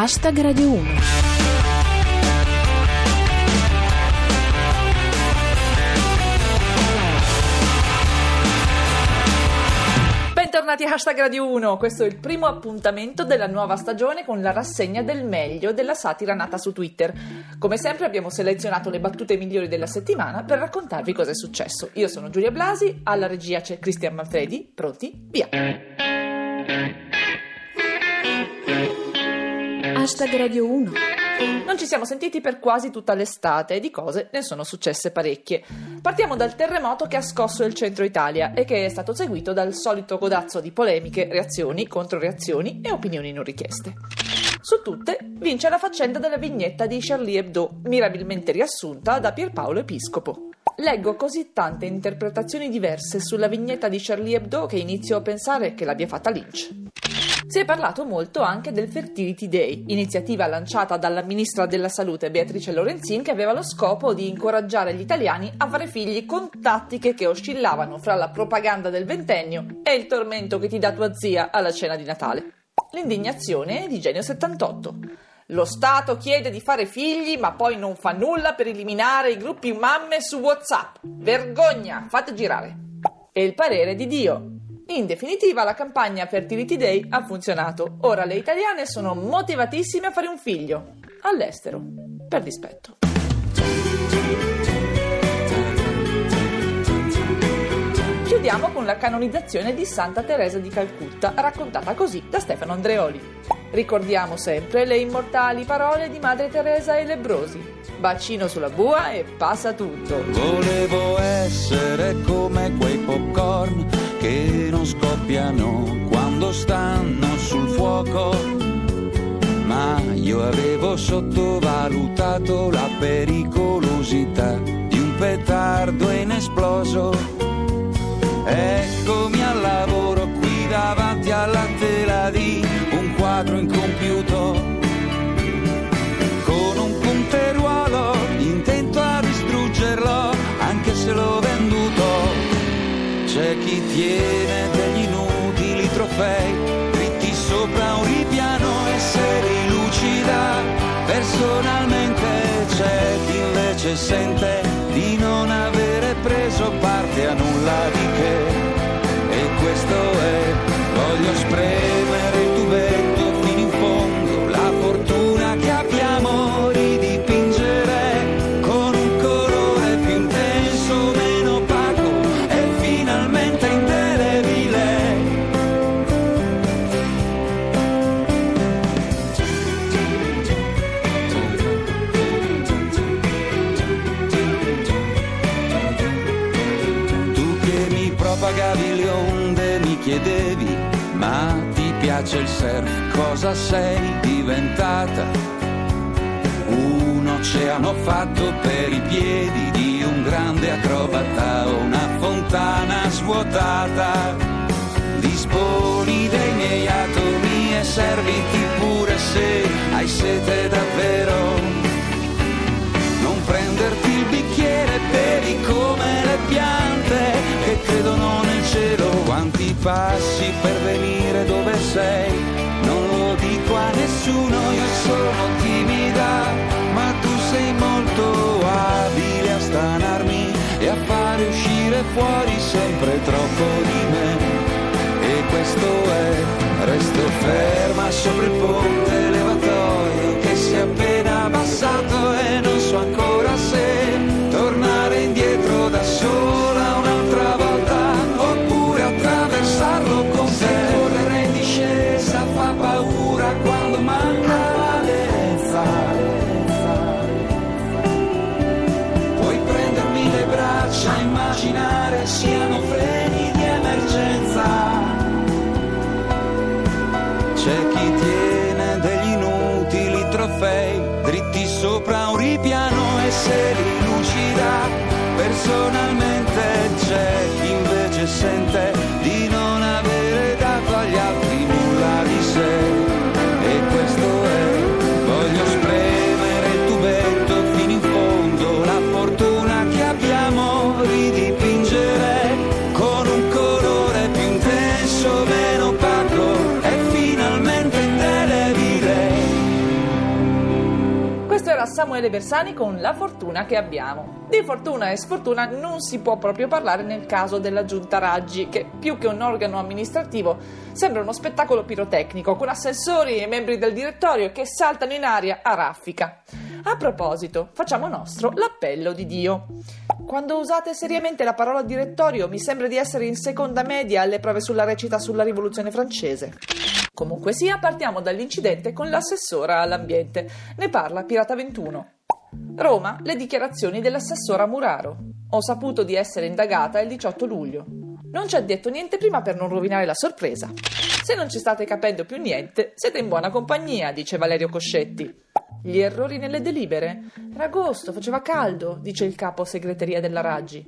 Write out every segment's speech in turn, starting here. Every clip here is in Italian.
Hashtag Radio 1. Bentornati a Hashtag Radio 1, questo è il primo appuntamento della nuova stagione con la rassegna del meglio della satira nata su Twitter. Come sempre abbiamo selezionato le battute migliori della settimana per raccontarvi cosa è successo. Io sono Giulia Blasi, alla regia c'è Cristian Manfredi, pronti? Via! Hashtag Radio 1. Non ci siamo sentiti per quasi tutta l'estate e di cose ne sono successe parecchie. Partiamo dal terremoto che ha scosso il centro Italia e che è stato seguito dal solito codazzo di polemiche, reazioni, controreazioni e opinioni non richieste. Su tutte vince la faccenda della vignetta di Charlie Hebdo, mirabilmente riassunta da Pierpaolo Episcopo. Leggo così tante interpretazioni diverse sulla vignetta di Charlie Hebdo che inizio a pensare che l'abbia fatta Lynch. Si è parlato molto anche del Fertility Day, iniziativa lanciata dalla ministra della Salute Beatrice Lorenzin che aveva lo scopo di incoraggiare gli italiani a fare figli con tattiche che oscillavano fra la propaganda del ventennio e il tormento che ti dà tua zia alla cena di Natale. L'indignazione di Genio 78. Lo Stato chiede di fare figli, ma poi non fa nulla per eliminare i gruppi mamme su WhatsApp. Vergogna, fate girare. E il parere di Dio. In definitiva, la campagna Fertility Day ha funzionato. Ora le italiane sono motivatissime a fare un figlio. All'estero. Per dispetto. Chiudiamo con la canonizzazione di Santa Teresa di Calcutta, raccontata così da Stefano Andreoli. Ricordiamo sempre le immortali parole di Madre Teresa e Lebrosi. Bacino sulla bua e passa tutto. Volevo essere come quei popcorn che non scoppiano quando stanno sul fuoco. Ma io avevo sottovalutato la pericolosità di un petardo inesploso. Eccomi al lavoro qui davanti alla tela di Tiene degli inutili trofei, dritti sopra un ripiano e se li lucida. Personalmente c'è chi invece sente di non avere preso parte a nulla di che. E questo mi propagavi le onde mi chiedevi, ma ti piace il surf? Cosa sei diventata? Un oceano fatto per i piedi di un grande acrobata, una fontana svuotata. Disponi dei miei atomi e serviti pure se hai sete davvero. Fuori sempre troppo di me. E questo è, resto ferma sopra il ponte Tiene degli inutili trofei dritti sopra un ripiano e se li lucida. Personalmente c'è chi invece sente Samuele Bersani con La fortuna che abbiamo. Di fortuna e sfortuna non si può proprio parlare nel caso della giunta Raggi, che più che un organo amministrativo sembra uno spettacolo pirotecnico con assessori e membri del direttorio che saltano in aria a raffica. A proposito, facciamo nostro l'appello di Dio. Quando usate seriamente la parola direttorio mi sembra di essere in seconda media alle prove sulla recita sulla rivoluzione francese. Comunque sia, partiamo dall'incidente con l'assessora all'ambiente. Ne parla Pirata 21. Roma, le dichiarazioni dell'assessora Muraro. Ho saputo di essere indagata il 18 luglio. Non ci ha detto niente prima per non rovinare la sorpresa. Se non ci state capendo più niente, siete in buona compagnia, dice Valerio Coscetti. Gli errori nelle delibere? Era agosto, faceva caldo, dice il capo segreteria della Raggi.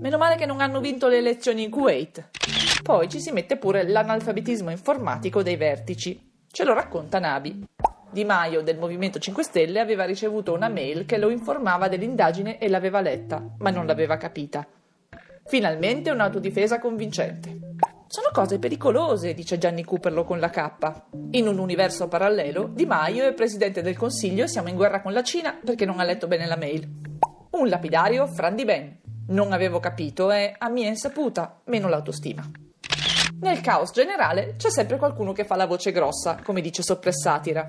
Meno male che non hanno vinto le elezioni in Kuwait. Poi ci si mette pure l'analfabetismo informatico dei vertici. Ce lo racconta Nabi. Di Maio del Movimento 5 Stelle aveva ricevuto una mail che lo informava dell'indagine e l'aveva letta, ma non l'aveva capita. Finalmente un'autodifesa convincente. Sono cose pericolose, dice Gianni Cooperlo con la K. In un universo parallelo, Di Maio è presidente del Consiglio e siamo in guerra con la Cina perché non ha letto bene la mail. Un lapidario, Fran Di Ben. Non avevo capito e, a mia insaputa, meno l'autostima. Nel caos generale c'è sempre qualcuno che fa la voce grossa, come dice Soppressatira.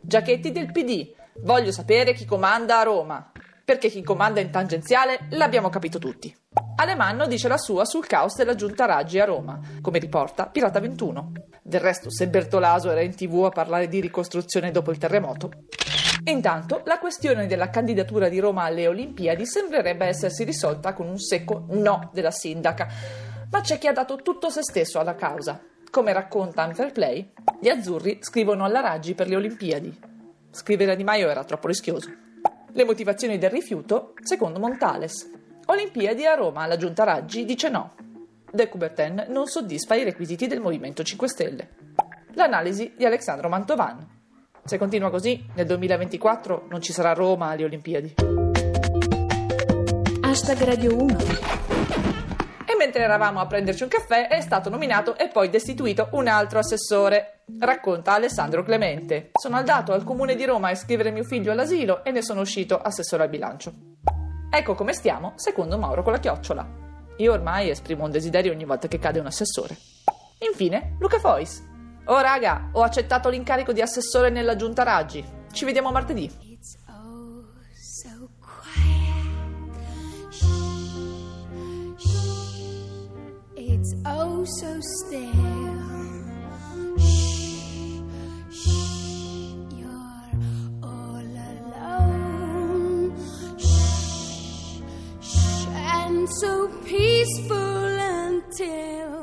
Giachetti del PD. Voglio sapere chi comanda a Roma. Perché chi comanda in tangenziale l'abbiamo capito tutti. Alemanno dice la sua sul caos della giunta Raggi a Roma, come riporta Pirata 21. Del resto, se Bertolaso era in tv a parlare di ricostruzione dopo il terremoto. Intanto, la questione della candidatura di Roma alle Olimpiadi sembrerebbe essersi risolta con un secco no della sindaca, ma c'è chi ha dato tutto se stesso alla causa. Come racconta Unfair Play, gli azzurri scrivono alla Raggi per le Olimpiadi. Scrivere a Di Maio era troppo rischioso. Le motivazioni del rifiuto, secondo Montales. Olimpiadi a Roma, la giunta Raggi dice no. De Coubertin non soddisfa i requisiti del Movimento 5 Stelle. L'analisi di Alexandro Mantovan. Se continua così, nel 2024 non ci sarà Roma alle Olimpiadi. Hashtag Radio 1. Mentre eravamo a prenderci un caffè è stato nominato e poi destituito un altro assessore. Racconta Alessandro Clemente. Sono andato al comune di Roma a iscrivere mio figlio all'asilo e ne sono uscito assessore al bilancio. Ecco come stiamo, secondo Mauro con la chiocciola. Io ormai esprimo un desiderio ogni volta che cade un assessore. Infine, Luca Fois. Oh raga, ho accettato l'incarico di assessore nella giunta Raggi. Ci vediamo martedì. So still. Shh, shh. You're all alone. Shh, shh. And so peaceful until.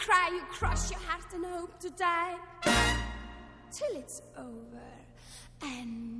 Cry, you crush your heart and hope to die. Till it's over, and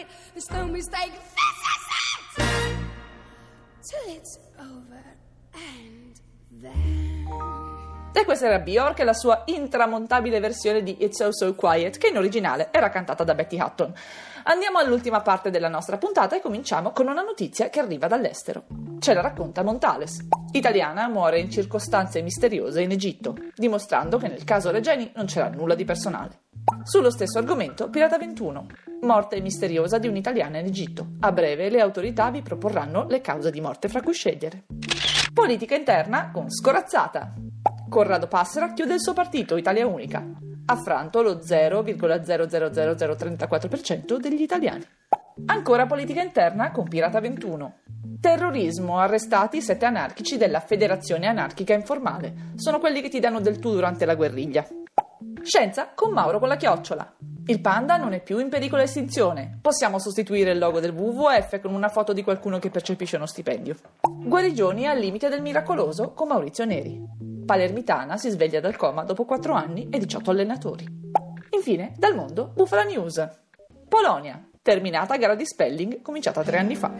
I got hit. There's no mistake. This is it! Till it's over and then. E questa era Bjork e la sua intramontabile versione di It's So So Quiet, che in originale era cantata da Betty Hutton. Andiamo all'ultima parte della nostra puntata e cominciamo con una notizia che arriva dall'estero. Ce la racconta Montales. Italiana muore in circostanze misteriose in Egitto, dimostrando che nel caso Regeni non c'era nulla di personale. Sullo stesso argomento, Pirata 21. Morte misteriosa di un'italiana in Egitto. A breve le autorità vi proporranno le cause di morte fra cui scegliere. Politica interna con scorazzata. Corrado Passera chiude il suo partito, Italia Unica. Affranto lo 0,000034% degli italiani. Ancora politica interna con Pirata 21. Terrorismo, arrestati sette anarchici della Federazione Anarchica Informale. Sono quelli che ti danno del tu durante la guerriglia. Scienza con Mauro con la chiocciola. Il panda non è più in pericolo estinzione. Possiamo sostituire il logo del WWF con una foto di qualcuno che percepisce uno stipendio. Guarigioni al limite del miracoloso con Maurizio Neri. Palermitana si sveglia dal coma dopo 4 anni e 18 allenatori. Infine, dal mondo, Bufala News. Polonia. Terminata gara di spelling cominciata tre anni fa.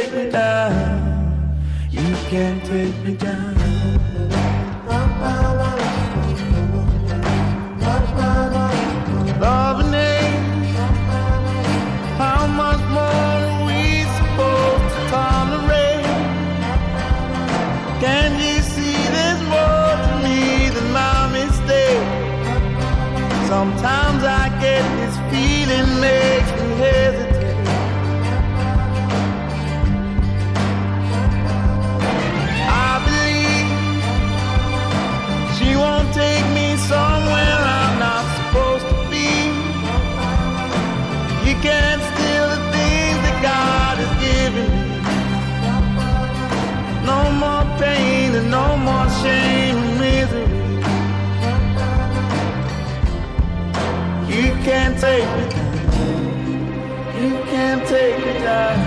Can't me down. You can't take me down. Can't take me down. You can't take me down.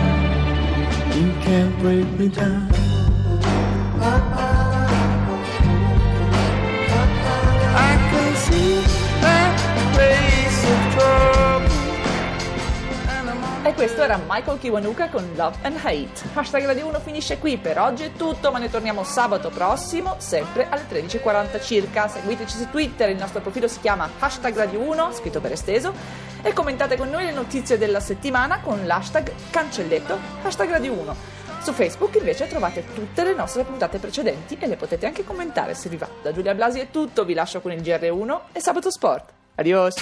You can't break me down. I can see that place of trouble. Questo era Michael Kiwanuka con Love and Hate. Hashtag Radio 1 finisce qui, per oggi è tutto, ma ne torniamo sabato prossimo, sempre alle 13.40 circa. Seguiteci su Twitter, il nostro profilo si chiama Hashtag Radio 1, scritto per esteso, e commentate con noi le notizie della settimana con l'hashtag cancelletto Hashtag Radio 1. Su Facebook invece trovate tutte le nostre puntate precedenti e le potete anche commentare se vi va. Da Giulia Blasi è tutto, vi lascio con il GR1 e Sabato Sport. Adios!